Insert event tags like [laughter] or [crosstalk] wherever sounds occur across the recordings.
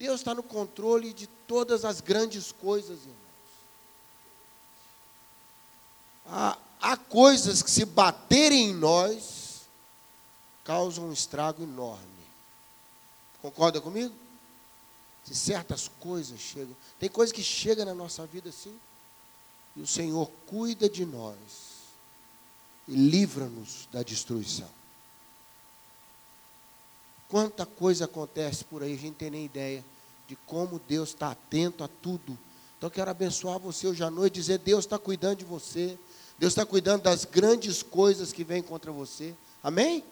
Deus está no controle de todas as grandes coisas, irmãos. Há, há coisas que, se baterem em nós, causam um estrago enorme. Concorda comigo? Se certas coisas chegam, tem coisa que chega na nossa vida assim, e o Senhor cuida de nós e livra-nos da destruição. Quanta coisa acontece por aí, a gente tem nem ideia de como Deus está atento a tudo. Então quero abençoar você hoje à noite, dizer: Deus está cuidando de você, Deus está cuidando das grandes coisas que vêm contra você. Amém?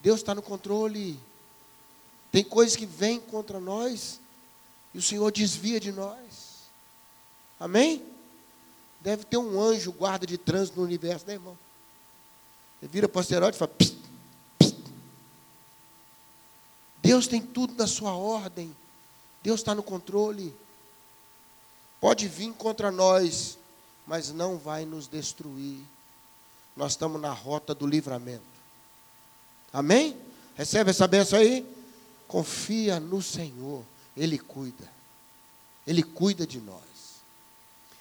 Deus está no controle. Tem coisas que vêm contra nós e o Senhor desvia de nós. Amém? Deve ter um anjo guarda de trânsito no universo, né, irmão? Ele vira para o e fala: psst. Deus tem tudo na sua ordem. Deus está no controle. Pode vir contra nós, mas não vai nos destruir. Nós estamos na rota do livramento. Amém? Recebe essa benção aí? Confia no Senhor. Ele cuida. Ele cuida de nós.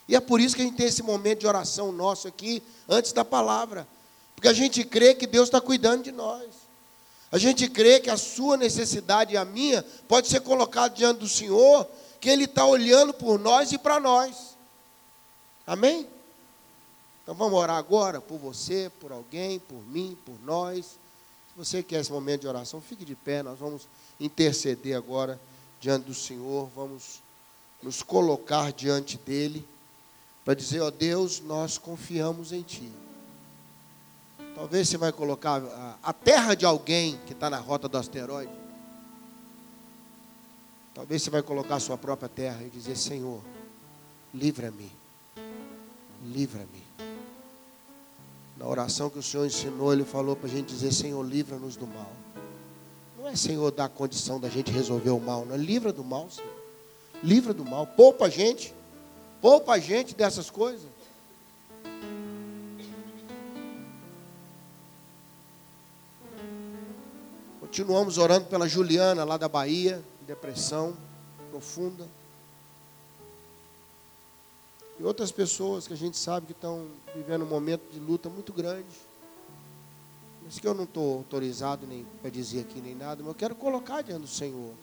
E é por isso que a gente tem esse momento de oração nosso aqui, antes da palavra. Porque a gente crê que Deus está cuidando de nós. A gente crê que a sua necessidade e a minha pode ser colocada diante do Senhor, que Ele está olhando por nós e para nós. Amém? Então vamos orar agora por você, por alguém, por mim, por nós. Se você quer esse momento de oração, fique de pé, nós vamos interceder agora diante do Senhor, vamos nos colocar diante dEle, para dizer, ó Deus, nós confiamos em Ti. Talvez você vai colocar a, a terra de alguém que está na rota do asteroide. Talvez você vai colocar a sua própria terra e dizer, Senhor, livra-me, livra-me. Na oração que o Senhor ensinou, Ele falou para a gente dizer, Senhor, livra-nos do mal. Não é Senhor dar condição da gente resolver o mal, não. É livra do mal, Senhor. Livra do mal. Poupa a gente. Poupa a gente dessas coisas. Continuamos orando pela Juliana, lá da Bahia, depressão profunda. E outras pessoas que a gente sabe que estão vivendo um momento de luta muito grande. Mas que eu não estou autorizado nem para dizer aqui nem nada, mas eu quero colocar diante do Senhor.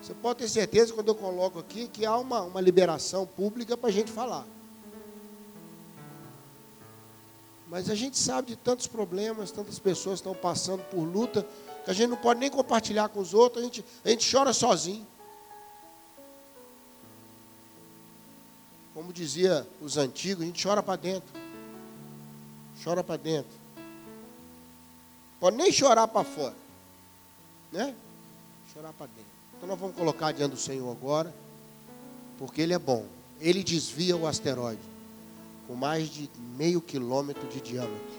Você pode ter certeza quando eu coloco aqui que há uma, uma liberação pública para a gente falar. Mas a gente sabe de tantos problemas, tantas pessoas estão passando por luta, que a gente não pode nem compartilhar com os outros, a gente, a gente chora sozinho. Como dizia os antigos, a gente chora para dentro. Chora para dentro. Pode nem chorar para fora. Né? Chorar para dentro. Então nós vamos colocar diante do Senhor agora, porque Ele é bom. Ele desvia o asteroide com mais de meio quilômetro de diâmetro.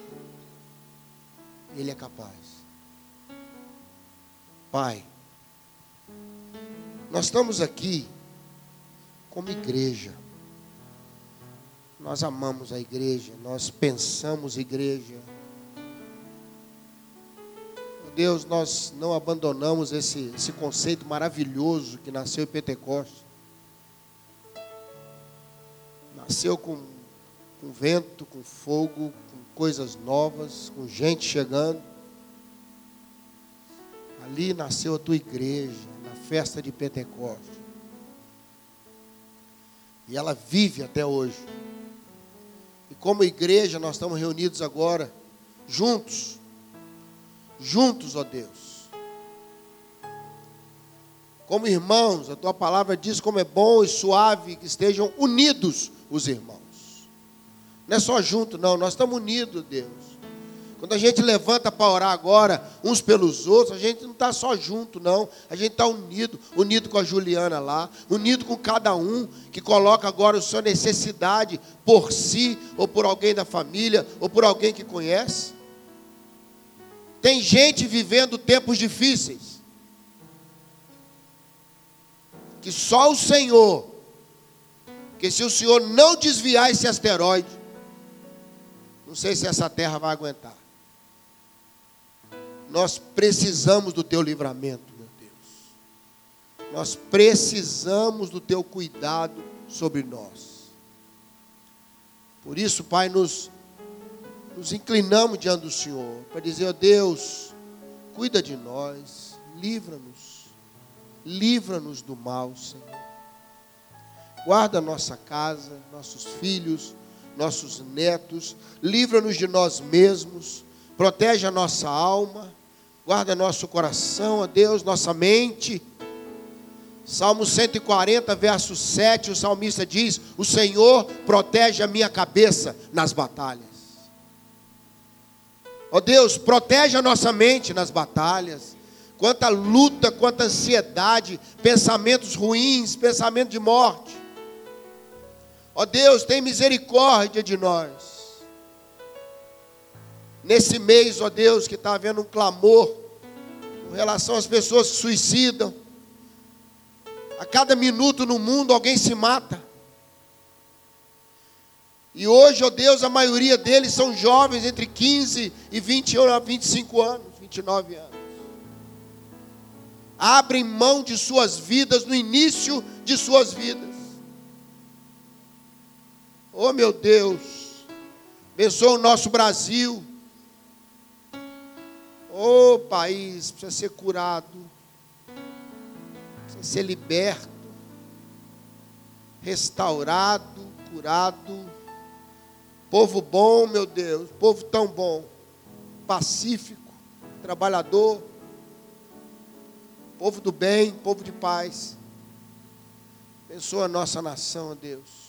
Ele é capaz. Pai, nós estamos aqui como igreja. Nós amamos a igreja, nós pensamos igreja, Deus, nós não abandonamos esse, esse conceito maravilhoso que nasceu em Pentecostes. Nasceu com, com vento, com fogo, com coisas novas, com gente chegando. Ali nasceu a tua igreja, na festa de Pentecostes. E ela vive até hoje. E como igreja, nós estamos reunidos agora, juntos juntos, ó Deus. Como irmãos, a tua palavra diz como é bom e suave que estejam unidos os irmãos. Não é só junto, não, nós estamos unidos, Deus. Quando a gente levanta para orar agora, uns pelos outros, a gente não está só junto, não. A gente está unido, unido com a Juliana lá, unido com cada um que coloca agora a sua necessidade por si, ou por alguém da família, ou por alguém que conhece. Tem gente vivendo tempos difíceis. Que só o Senhor, que se o Senhor não desviar esse asteroide, não sei se essa terra vai aguentar. Nós precisamos do teu livramento, meu Deus. Nós precisamos do teu cuidado sobre nós. Por isso, Pai, nos, nos inclinamos diante do Senhor para dizer: ó oh Deus, cuida de nós, livra-nos, livra-nos do mal, Senhor. Guarda nossa casa, nossos filhos, nossos netos, livra-nos de nós mesmos, protege a nossa alma, guarda nosso coração, ó Deus, nossa mente. Salmo 140, verso 7, o salmista diz: O Senhor protege a minha cabeça nas batalhas. Ó Deus, protege a nossa mente nas batalhas. Quanta luta, quanta ansiedade, pensamentos ruins, pensamento de morte. Ó Deus, tem misericórdia de nós. Nesse mês, ó Deus, que está havendo um clamor com relação às pessoas que suicidam. A cada minuto no mundo alguém se mata. E hoje, ó Deus, a maioria deles são jovens entre 15 e 20 a 25 anos, 29 anos. Abrem mão de suas vidas no início de suas vidas. Oh meu Deus, abençoa o nosso Brasil. Oh país, precisa ser curado, precisa ser liberto, restaurado, curado. Povo bom, meu Deus, povo tão bom, pacífico, trabalhador, povo do bem, povo de paz. Abençoa a nossa nação, Deus.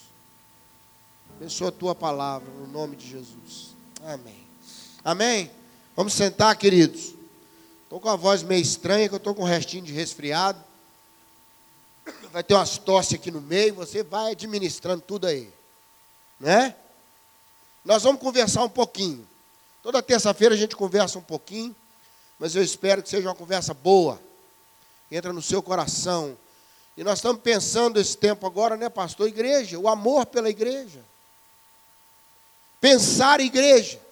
Abençoa a tua palavra, no nome de Jesus. Amém. Amém? Vamos sentar, queridos. Estou com a voz meio estranha, que eu estou com um restinho de resfriado. Vai ter umas tosse aqui no meio, você vai administrando tudo aí. Né? Nós vamos conversar um pouquinho. Toda terça-feira a gente conversa um pouquinho, mas eu espero que seja uma conversa boa. Entra no seu coração. E nós estamos pensando esse tempo agora, né, pastor? Igreja, o amor pela igreja. Pensar igreja.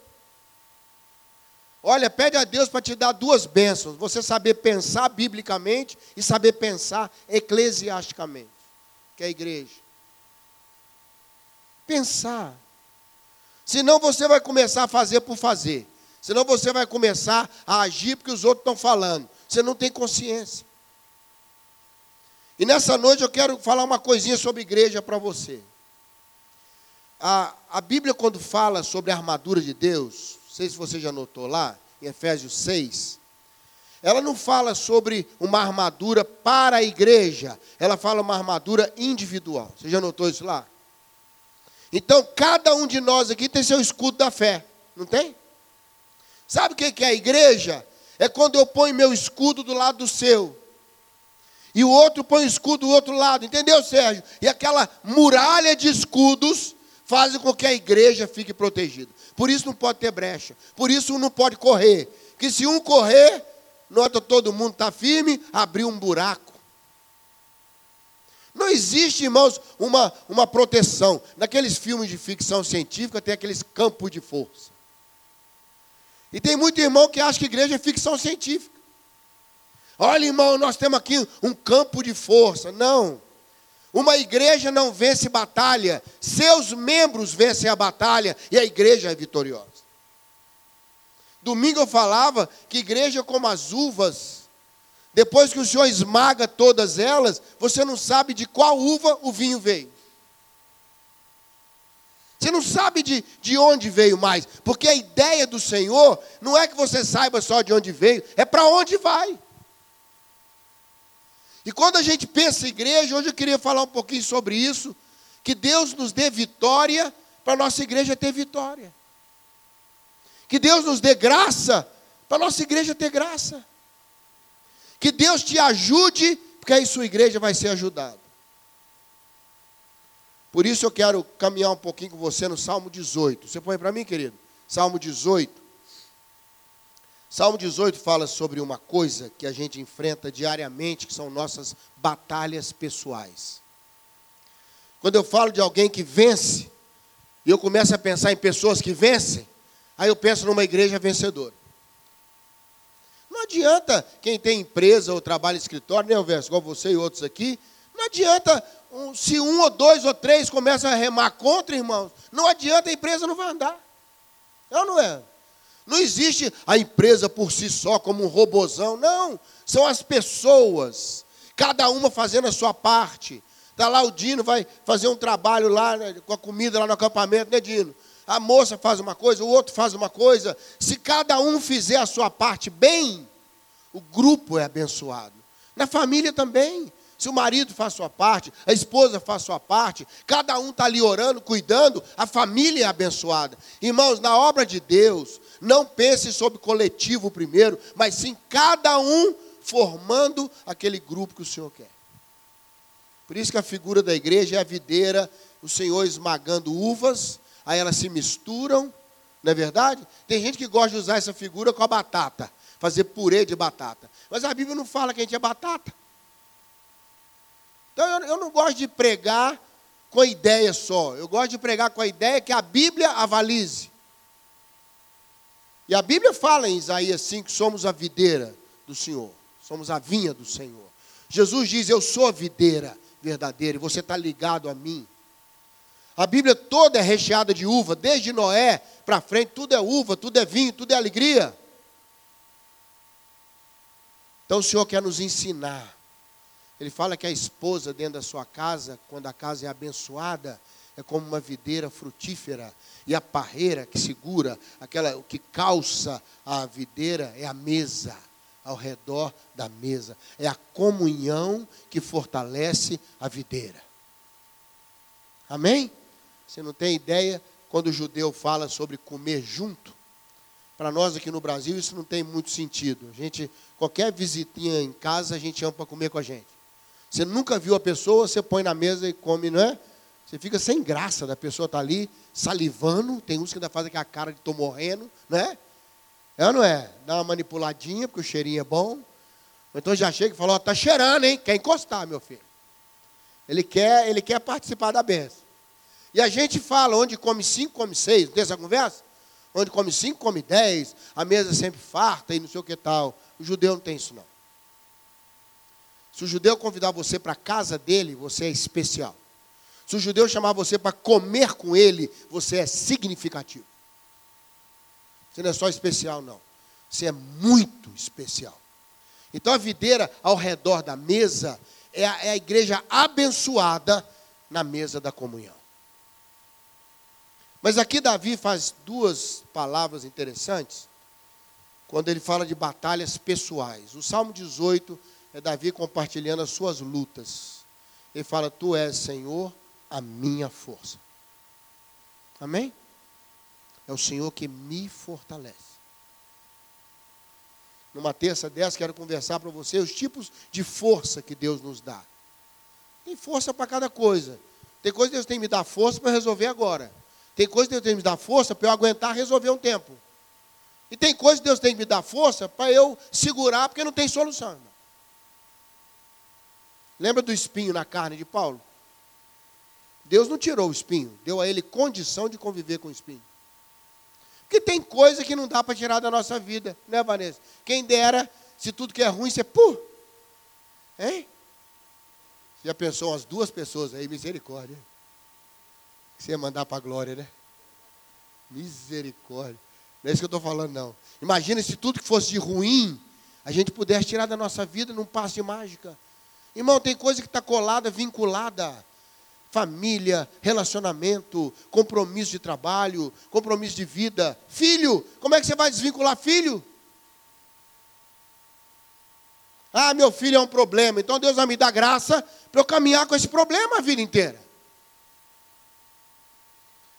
Olha, pede a Deus para te dar duas bênçãos: você saber pensar biblicamente e saber pensar eclesiasticamente, que é a igreja. Pensar. Senão você vai começar a fazer por fazer. Senão você vai começar a agir porque os outros estão falando. Você não tem consciência. E nessa noite eu quero falar uma coisinha sobre igreja para você. A, a Bíblia, quando fala sobre a armadura de Deus, não sei se você já notou lá, em Efésios 6, ela não fala sobre uma armadura para a igreja, ela fala uma armadura individual. Você já notou isso lá? Então, cada um de nós aqui tem seu escudo da fé, não tem? Sabe o que é a igreja? É quando eu ponho meu escudo do lado do seu. E o outro põe o escudo do outro lado, entendeu, Sérgio? E aquela muralha de escudos fazem com que a igreja fique protegida. Por isso não pode ter brecha. Por isso não pode correr. Que se um correr, nota todo mundo está firme, abriu um buraco. Não existe, irmãos, uma, uma proteção. Naqueles filmes de ficção científica tem aqueles campos de força. E tem muito irmão que acha que igreja é ficção científica. Olha, irmão, nós temos aqui um campo de força. Não. Uma igreja não vence batalha, seus membros vencem a batalha e a igreja é vitoriosa. Domingo eu falava que igreja como as uvas, depois que o Senhor esmaga todas elas, você não sabe de qual uva o vinho veio. Você não sabe de, de onde veio mais, porque a ideia do Senhor não é que você saiba só de onde veio, é para onde vai. E quando a gente pensa em igreja, hoje eu queria falar um pouquinho sobre isso, que Deus nos dê vitória para a nossa igreja ter vitória. Que Deus nos dê graça para a nossa igreja ter graça. Que Deus te ajude, porque aí sua igreja vai ser ajudada. Por isso eu quero caminhar um pouquinho com você no Salmo 18. Você põe para mim, querido? Salmo 18. Salmo 18 fala sobre uma coisa que a gente enfrenta diariamente, que são nossas batalhas pessoais. Quando eu falo de alguém que vence, e eu começo a pensar em pessoas que vencem, aí eu penso numa igreja vencedora. Não adianta quem tem empresa ou trabalha em escritório, né, Alverso, igual você e outros aqui, não adianta um, se um ou dois ou três começam a remar contra, irmãos, não adianta, a empresa não vai andar. É ou não é? Não existe a empresa por si só como um robozão, não. São as pessoas, cada uma fazendo a sua parte. Está lá o Dino, vai fazer um trabalho lá né, com a comida lá no acampamento, né, Dino? A moça faz uma coisa, o outro faz uma coisa. Se cada um fizer a sua parte bem, o grupo é abençoado. Na família também. Se o marido faz sua parte, a esposa faz sua parte, cada um está ali orando, cuidando, a família é abençoada. Irmãos, na obra de Deus, não pense sobre coletivo primeiro, mas sim cada um formando aquele grupo que o Senhor quer. Por isso que a figura da igreja é a videira, o Senhor esmagando uvas, aí elas se misturam, não é verdade? Tem gente que gosta de usar essa figura com a batata, fazer purê de batata. Mas a Bíblia não fala que a gente é batata. Então eu, eu não gosto de pregar com a ideia só. Eu gosto de pregar com a ideia que a Bíblia avalize. E a Bíblia fala em Isaías 5 que somos a videira do Senhor, somos a vinha do Senhor. Jesus diz: Eu sou a videira verdadeira e você está ligado a mim. A Bíblia toda é recheada de uva, desde Noé para frente, tudo é uva, tudo é vinho, tudo é alegria. Então o Senhor quer nos ensinar ele fala que a esposa dentro da sua casa, quando a casa é abençoada, é como uma videira frutífera. E a parreira que segura, aquela que calça a videira, é a mesa, ao redor da mesa. É a comunhão que fortalece a videira. Amém? Você não tem ideia quando o judeu fala sobre comer junto? Para nós aqui no Brasil isso não tem muito sentido. A gente, qualquer visitinha em casa, a gente ama para comer com a gente. Você nunca viu a pessoa, você põe na mesa e come, não é? Você fica sem graça da pessoa estar tá ali salivando. Tem uns que ainda fazem aquela cara de estou morrendo, não é? É ou não é? Dá uma manipuladinha, porque o cheirinho é bom. Então já chega e fala, ó, tá cheirando, hein? Quer encostar, meu filho. Ele quer, ele quer participar da benção. E a gente fala, onde come cinco, come seis. Não tem essa conversa? Onde come cinco, come dez. A mesa sempre farta e não sei o que tal. O judeu não tem isso não. Se o judeu convidar você para a casa dele, você é especial. Se o judeu chamar você para comer com ele, você é significativo. Você não é só especial, não. Você é muito especial. Então a videira ao redor da mesa é a, é a igreja abençoada na mesa da comunhão. Mas aqui Davi faz duas palavras interessantes quando ele fala de batalhas pessoais. O Salmo 18 é Davi compartilhando as suas lutas. Ele fala: Tu és, Senhor, a minha força. Amém? É o Senhor que me fortalece. Numa terça dessa, quero conversar para você os tipos de força que Deus nos dá. Tem força para cada coisa. Tem coisa que Deus tem que me dar força para resolver agora. Tem coisa que Deus tem que me dar força para eu aguentar resolver um tempo. E tem coisa que Deus tem que me dar força para eu segurar porque não tem solução. Irmão. Lembra do espinho na carne de Paulo? Deus não tirou o espinho, deu a ele condição de conviver com o espinho. Porque tem coisa que não dá para tirar da nossa vida, né, Vanessa? Quem dera, se tudo que é ruim, você, pô, hein? Você já pensou umas duas pessoas aí, misericórdia. Você ia mandar para a glória, né? Misericórdia. Não é isso que eu estou falando, não. Imagina se tudo que fosse de ruim, a gente pudesse tirar da nossa vida num passe mágica. Irmão, tem coisa que está colada, vinculada. Família, relacionamento, compromisso de trabalho, compromisso de vida. Filho, como é que você vai desvincular filho? Ah, meu filho é um problema, então Deus vai me dar graça para eu caminhar com esse problema a vida inteira.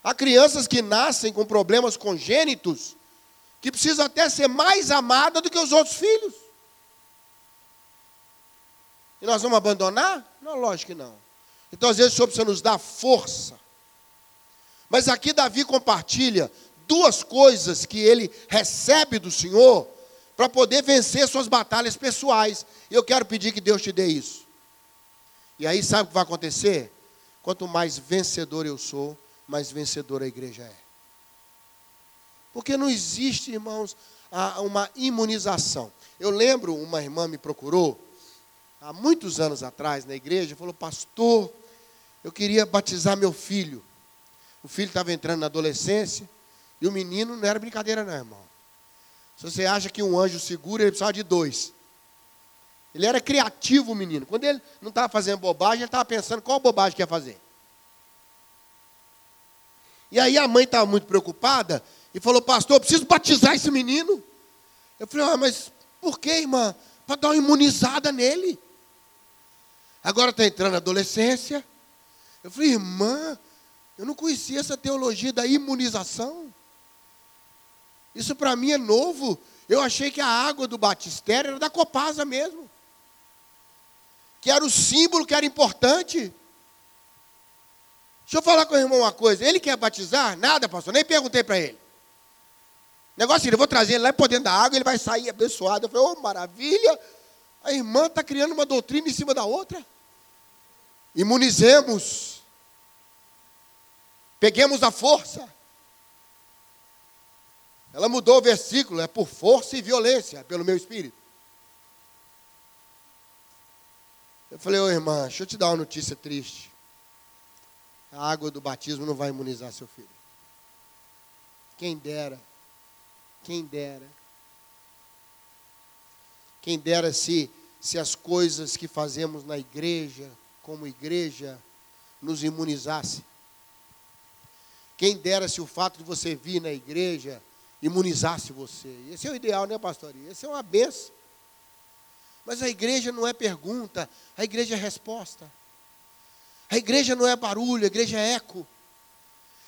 Há crianças que nascem com problemas congênitos que precisam até ser mais amadas do que os outros filhos. E nós vamos abandonar? Não, lógico que não. Então, às vezes, o Senhor precisa nos dar força. Mas aqui Davi compartilha duas coisas que ele recebe do Senhor para poder vencer suas batalhas pessoais. E eu quero pedir que Deus te dê isso. E aí, sabe o que vai acontecer? Quanto mais vencedor eu sou, mais vencedora a igreja é. Porque não existe, irmãos, uma imunização. Eu lembro, uma irmã me procurou, há muitos anos atrás, na igreja, falou, pastor, eu queria batizar meu filho. O filho estava entrando na adolescência, e o menino não era brincadeira não, irmão. Se você acha que um anjo segura, ele precisava de dois. Ele era criativo, o menino. Quando ele não estava fazendo bobagem, ele estava pensando qual bobagem que ia fazer. E aí a mãe estava muito preocupada e falou, pastor, eu preciso batizar esse menino. Eu falei, ah, mas por que, irmã? Para dar uma imunizada nele. Agora está entrando a adolescência. Eu falei, irmã, eu não conhecia essa teologia da imunização. Isso para mim é novo. Eu achei que a água do batistério era da Copasa mesmo. Que era o símbolo que era importante. Deixa eu falar com o irmão uma coisa. Ele quer batizar? Nada, pastor. Nem perguntei para ele. Negócio assim, eu vou trazer ele lá por dentro da água, ele vai sair abençoado. Eu falei, oh, maravilha. A irmã está criando uma doutrina em cima da outra. Imunizemos. Peguemos a força. Ela mudou o versículo, é por força e violência, pelo meu espírito. Eu falei, ô irmã, deixa eu te dar uma notícia triste. A água do batismo não vai imunizar seu filho. Quem dera, quem dera. Quem dera se, se as coisas que fazemos na igreja, como igreja, nos imunizasse. Quem dera se o fato de você vir na igreja imunizasse você. Esse é o ideal, né, pastor? Esse é uma benção. Mas a igreja não é pergunta, a igreja é resposta. A igreja não é barulho, a igreja é eco.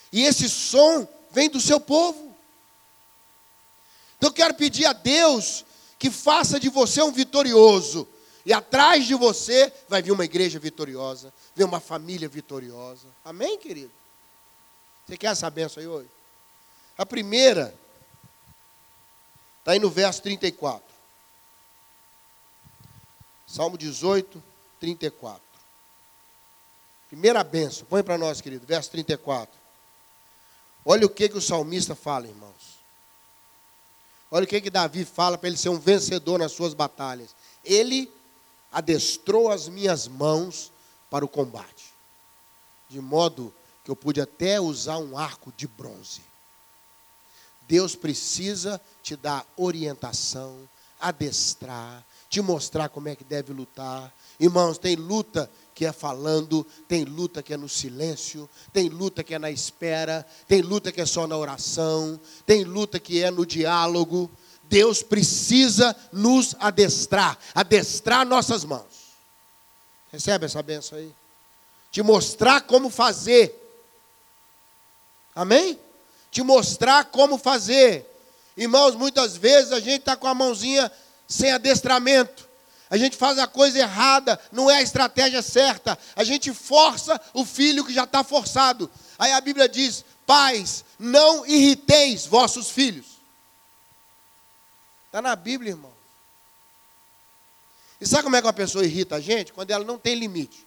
E esse som vem do seu povo. Então eu quero pedir a Deus que faça de você um vitorioso. E atrás de você vai vir uma igreja vitoriosa, vir uma família vitoriosa. Amém, querido? Você quer essa benção aí hoje? A primeira Está aí no verso 34. Salmo 18, 34. Primeira benção. Põe para nós, querido. Verso 34. Olha o que, que o salmista fala, irmãos. Olha o que, que Davi fala para ele ser um vencedor nas suas batalhas. Ele adestrou as minhas mãos para o combate, de modo que eu pude até usar um arco de bronze. Deus precisa te dar orientação, adestrar, te mostrar como é que deve lutar. Irmãos, tem luta que é falando, tem luta que é no silêncio, tem luta que é na espera, tem luta que é só na oração, tem luta que é no diálogo. Deus precisa nos adestrar, adestrar nossas mãos. Recebe essa benção aí? Te mostrar como fazer. Amém? te mostrar como fazer. Irmãos, muitas vezes a gente está com a mãozinha sem adestramento. A gente faz a coisa errada, não é a estratégia certa. A gente força o filho que já está forçado. Aí a Bíblia diz: Pais, não irriteis vossos filhos. Está na Bíblia, irmão. E sabe como é que uma pessoa irrita a gente? Quando ela não tem limite.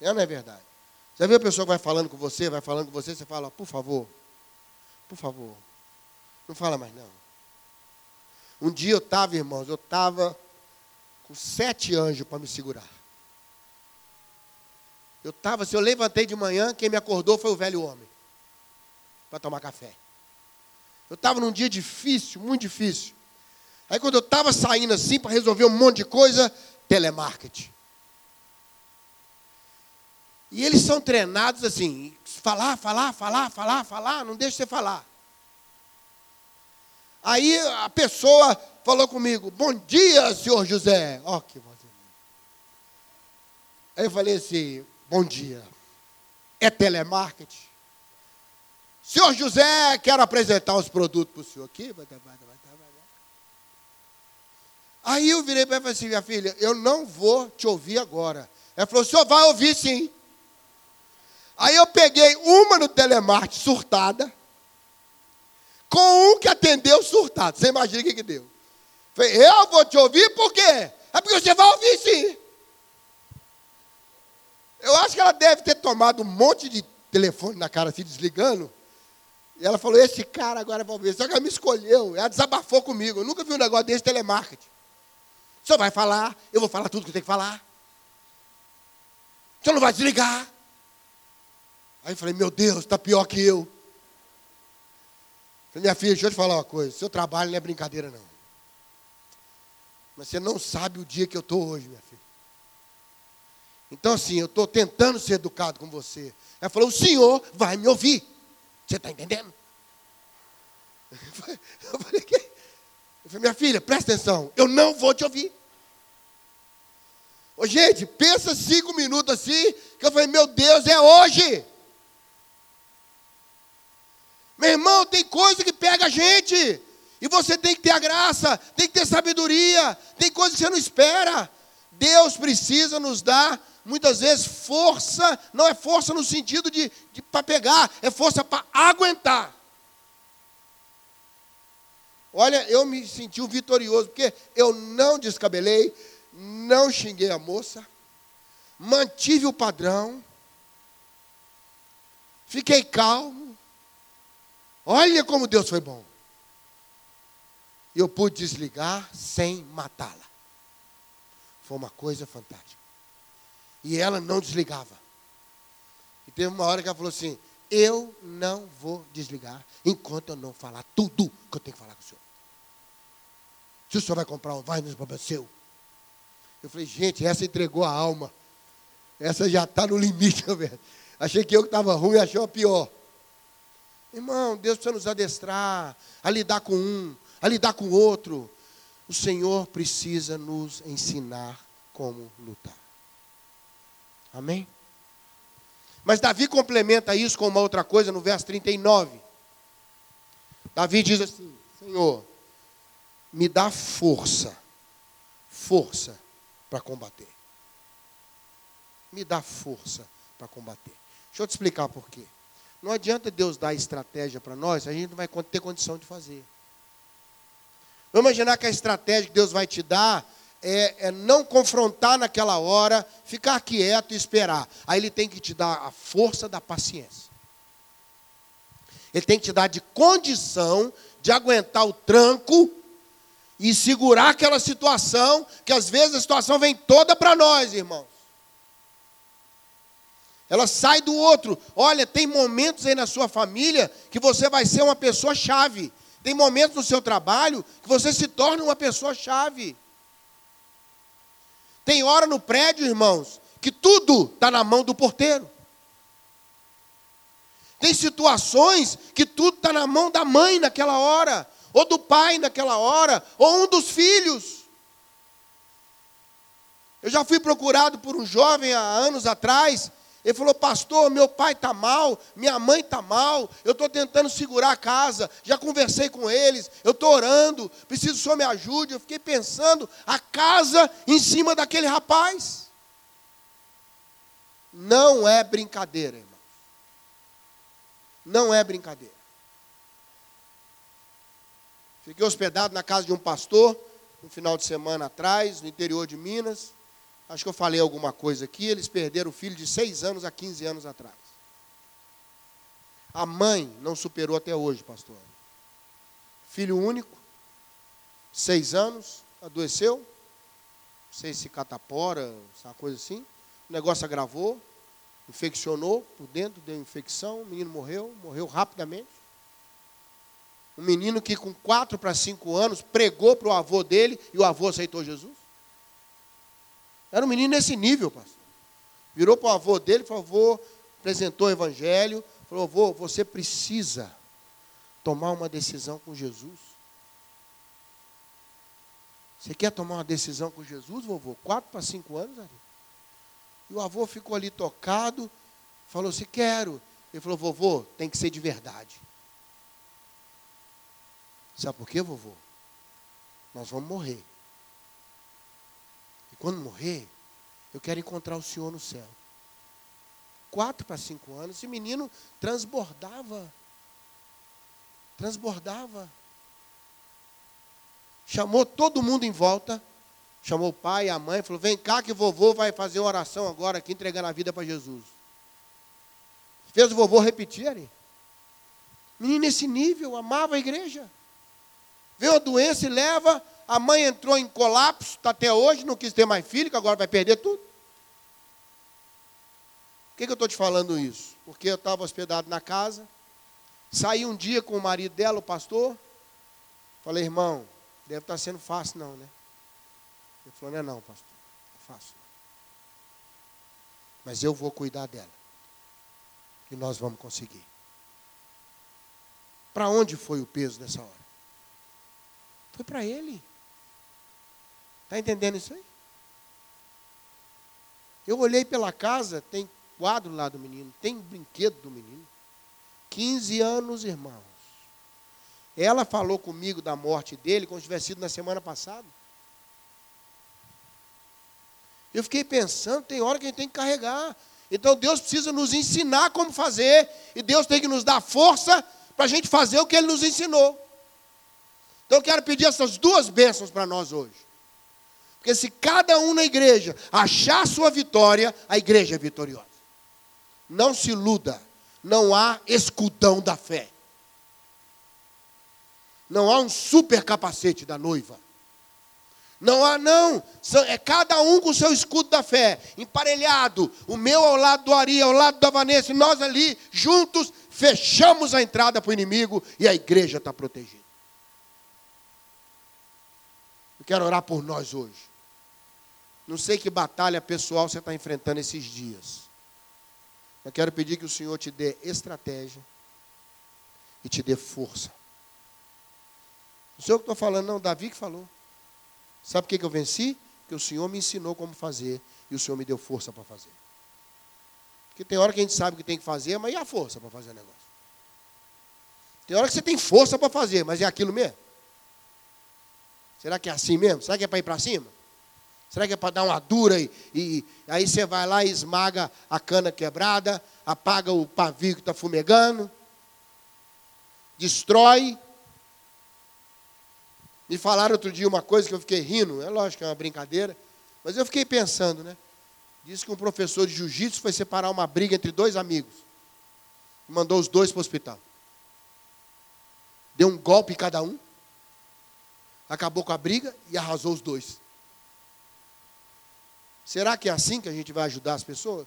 É, não é verdade? Já viu a pessoa que vai falando com você, vai falando com você, você fala, por favor, por favor, não fala mais não. Um dia eu estava, irmãos, eu estava com sete anjos para me segurar. Eu estava, se eu levantei de manhã, quem me acordou foi o velho homem, para tomar café. Eu estava num dia difícil, muito difícil. Aí quando eu estava saindo assim para resolver um monte de coisa, telemarketing. E eles são treinados assim, falar, falar, falar, falar, falar, não deixa você falar. Aí a pessoa falou comigo, bom dia, senhor José. Ó, oh, que voz. Aí eu falei assim, bom dia. É telemarketing? Senhor José, quero apresentar os produtos para o senhor aqui. Aí eu virei para ele e falei assim, minha filha, eu não vou te ouvir agora. Ela falou, o senhor vai ouvir sim. Aí eu peguei uma no telemarketing surtada, com um que atendeu surtado. Você imagina o que, que deu? Falei, eu vou te ouvir por quê? É porque você vai ouvir sim. Eu acho que ela deve ter tomado um monte de telefone na cara, se desligando. E ela falou: Esse cara agora vai ver. Só que ela me escolheu. Ela desabafou comigo. Eu nunca vi um negócio desse telemarketing. Senhor vai falar, eu vou falar tudo que eu tenho que falar. Senhor não vai desligar. Aí eu falei: Meu Deus, está pior que eu. Falei, minha filha, deixa eu te falar uma coisa. Seu trabalho não é brincadeira, não. Mas você não sabe o dia que eu estou hoje, minha filha. Então, assim, eu estou tentando ser educado com você. Ela falou: o senhor vai me ouvir. Você está entendendo? Eu falei, que? Eu falei, minha filha, presta atenção, eu não vou te ouvir. Ô, gente, pensa cinco minutos assim, que eu falei, meu Deus, é hoje. Meu irmão, tem coisa que pega a gente. E você tem que ter a graça, tem que ter sabedoria, tem coisa que você não espera. Deus precisa nos dar muitas vezes força, não é força no sentido de, de para pegar, é força para aguentar. Olha, eu me senti um vitorioso, porque eu não descabelei, não xinguei a moça, mantive o padrão, fiquei calmo. Olha como Deus foi bom. Eu pude desligar sem matá-la. Foi uma coisa fantástica. E ela não desligava. E teve uma hora que ela falou assim: Eu não vou desligar enquanto eu não falar tudo que eu tenho que falar com o senhor. Se o senhor vai comprar um vai no problema seu. Eu falei, gente, essa entregou a alma. Essa já está no limite, [laughs] velho. Achei que eu que estava ruim, achei a pior. Irmão, Deus precisa nos adestrar a lidar com um, a lidar com o outro. O Senhor precisa nos ensinar como lutar. Amém? Mas Davi complementa isso com uma outra coisa no verso 39. Davi diz assim: Senhor, me dá força, força para combater. Me dá força para combater. Deixa eu te explicar por quê. Não adianta Deus dar estratégia para nós, a gente não vai ter condição de fazer. Vamos imaginar que a estratégia que Deus vai te dar é, é, não confrontar naquela hora, ficar quieto e esperar. Aí ele tem que te dar a força da paciência. Ele tem que te dar de condição de aguentar o tranco e segurar aquela situação, que às vezes a situação vem toda para nós, irmãos. Ela sai do outro. Olha, tem momentos aí na sua família que você vai ser uma pessoa chave. Tem momentos no seu trabalho que você se torna uma pessoa chave. Tem hora no prédio, irmãos, que tudo está na mão do porteiro. Tem situações que tudo está na mão da mãe naquela hora, ou do pai naquela hora, ou um dos filhos. Eu já fui procurado por um jovem há anos atrás, ele falou, pastor, meu pai está mal, minha mãe está mal, eu estou tentando segurar a casa, já conversei com eles, eu estou orando, preciso que o senhor me ajude. Eu fiquei pensando, a casa em cima daquele rapaz. Não é brincadeira, irmão. Não é brincadeira. Fiquei hospedado na casa de um pastor, no final de semana atrás, no interior de Minas. Acho que eu falei alguma coisa aqui. Eles perderam o filho de 6 anos a 15 anos atrás. A mãe não superou até hoje, pastor. Filho único, seis anos, adoeceu. Não sei se catapora, uma coisa assim. O negócio agravou, infeccionou por dentro, deu infecção. O menino morreu, morreu rapidamente. Um menino que com 4 para 5 anos pregou para o avô dele e o avô aceitou Jesus. Era um menino nesse nível, pastor. Virou para o avô dele, falou, avô, apresentou o evangelho, falou, avô, você precisa tomar uma decisão com Jesus. Você quer tomar uma decisão com Jesus, vovô? Quatro para cinco anos, ali. E o avô ficou ali tocado, falou assim, quero. Ele falou, vovô, tem que ser de verdade. Sabe por quê, vovô? Nós vamos morrer. Quando morrer, eu quero encontrar o Senhor no céu. Quatro para cinco anos, esse menino transbordava. Transbordava. Chamou todo mundo em volta. Chamou o pai a mãe. Falou: Vem cá que vovô vai fazer uma oração agora aqui, entregando a vida para Jesus. Fez o vovô repetir ali. Menino nesse nível, amava a igreja. Veio a doença e leva. A mãe entrou em colapso, está até hoje, não quis ter mais filho, que agora vai perder tudo. Por que, que eu estou te falando isso? Porque eu estava hospedado na casa, saí um dia com o marido dela, o pastor, falei, irmão, deve estar tá sendo fácil não, né? Ele falou, não é não, pastor, é fácil. Mas eu vou cuidar dela. E nós vamos conseguir. Para onde foi o peso nessa hora? Foi para ele. Está entendendo isso aí? Eu olhei pela casa, tem quadro lá do menino, tem brinquedo do menino. 15 anos, irmãos. Ela falou comigo da morte dele, como se tivesse sido na semana passada. Eu fiquei pensando, tem hora que a gente tem que carregar. Então Deus precisa nos ensinar como fazer, e Deus tem que nos dar força para a gente fazer o que Ele nos ensinou. Então eu quero pedir essas duas bênçãos para nós hoje. Porque se cada um na igreja achar sua vitória, a igreja é vitoriosa. Não se iluda, não há escudão da fé. Não há um super capacete da noiva. Não há, não. É cada um com o seu escudo da fé, emparelhado. O meu ao lado do Ari, ao lado da Vanessa, e nós ali, juntos, fechamos a entrada para o inimigo e a igreja está protegida. Eu quero orar por nós hoje. Não sei que batalha pessoal você está enfrentando esses dias. Eu quero pedir que o Senhor te dê estratégia e te dê força. O Senhor que estou falando, não, Davi que falou. Sabe por que, que eu venci? Porque o Senhor me ensinou como fazer e o Senhor me deu força para fazer. Porque tem hora que a gente sabe o que tem que fazer, mas e a força para fazer o negócio? Tem hora que você tem força para fazer, mas é aquilo mesmo? Será que é assim mesmo? Será que é para ir para cima? Será que é para dar uma dura e, e, aí você vai lá e esmaga a cana quebrada, apaga o pavio que está fumegando, destrói me falaram outro dia uma coisa que eu fiquei rindo, é lógico que é uma brincadeira, mas eu fiquei pensando, né? Disse que um professor de jiu-jitsu foi separar uma briga entre dois amigos. Mandou os dois para o hospital. Deu um golpe em cada um. Acabou com a briga e arrasou os dois. Será que é assim que a gente vai ajudar as pessoas?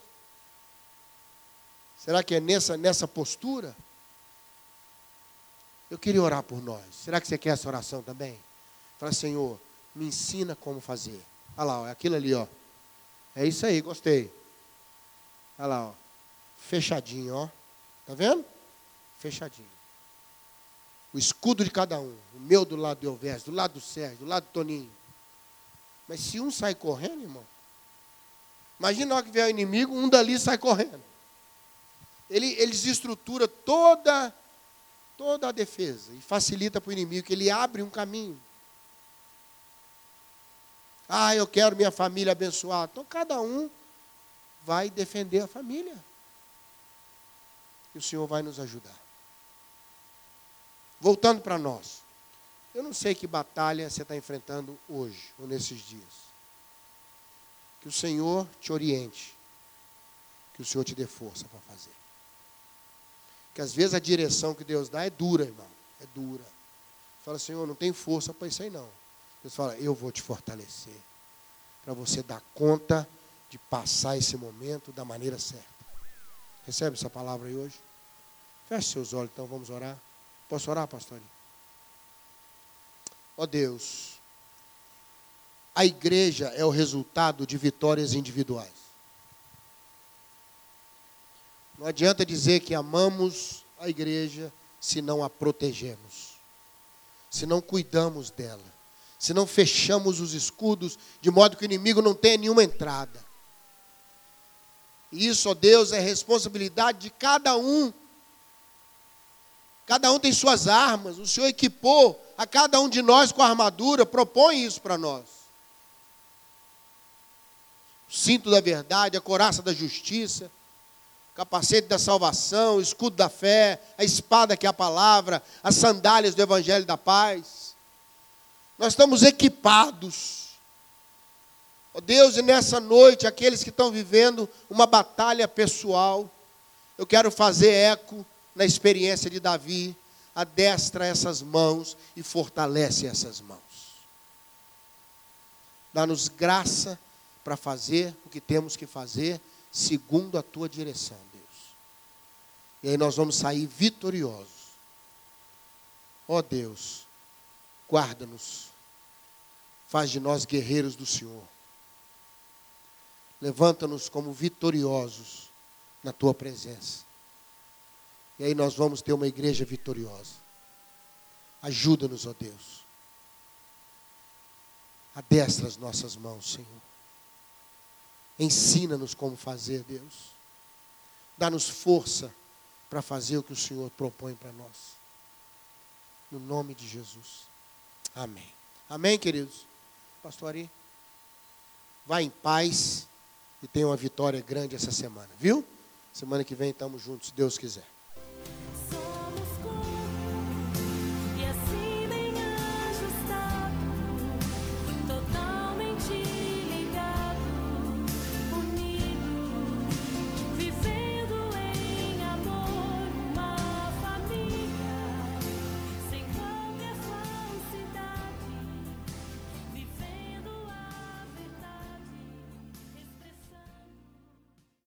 Será que é nessa, nessa postura? Eu queria orar por nós. Será que você quer essa oração também? Fala, Senhor, me ensina como fazer. Olha lá, é aquilo ali, ó. É isso aí, gostei. Olha lá, ó. Fechadinho, ó. Tá vendo? Fechadinho. O escudo de cada um. O meu do lado do Elvés, do lado do Sérgio, do lado do Toninho. Mas se um sai correndo, irmão. Imagina na hora que vier o inimigo, um dali sai correndo. Ele, eles estrutura toda, toda a defesa e facilita para o inimigo, que ele abre um caminho. Ah, eu quero minha família abençoada. Então cada um vai defender a família. E o Senhor vai nos ajudar. Voltando para nós. Eu não sei que batalha você está enfrentando hoje ou nesses dias. Que o Senhor te oriente. Que o Senhor te dê força para fazer. Que às vezes a direção que Deus dá é dura, irmão. É dura. Fala, Senhor, não tem força para isso aí não. Deus fala: Eu vou te fortalecer para você dar conta de passar esse momento da maneira certa. Recebe essa palavra aí hoje? Feche seus olhos, então vamos orar. Posso orar, pastorinho? Ó oh Deus, a igreja é o resultado de vitórias individuais. Não adianta dizer que amamos a igreja se não a protegemos, se não cuidamos dela se não fechamos os escudos, de modo que o inimigo não tenha nenhuma entrada. E isso, ó Deus, é responsabilidade de cada um. Cada um tem suas armas, o Senhor equipou a cada um de nós com a armadura, propõe isso para nós. Cinto da verdade, a coraça da justiça, capacete da salvação, o escudo da fé, a espada que é a palavra, as sandálias do evangelho da paz. Nós estamos equipados. Oh Deus, e nessa noite, aqueles que estão vivendo uma batalha pessoal, eu quero fazer eco na experiência de Davi, adestra essas mãos e fortalece essas mãos. Dá-nos graça para fazer o que temos que fazer, segundo a tua direção, Deus. E aí nós vamos sair vitoriosos. Ó oh Deus, guarda-nos, faz de nós guerreiros do Senhor. Levanta-nos como vitoriosos na tua presença. E aí nós vamos ter uma igreja vitoriosa. Ajuda-nos, ó Deus. Adestra as nossas mãos, Senhor. Ensina-nos como fazer, Deus. Dá-nos força para fazer o que o Senhor propõe para nós. No nome de Jesus. Amém. Amém, queridos? Pastor Ari, vá em paz e tenha uma vitória grande essa semana, viu? Semana que vem estamos juntos, se Deus quiser.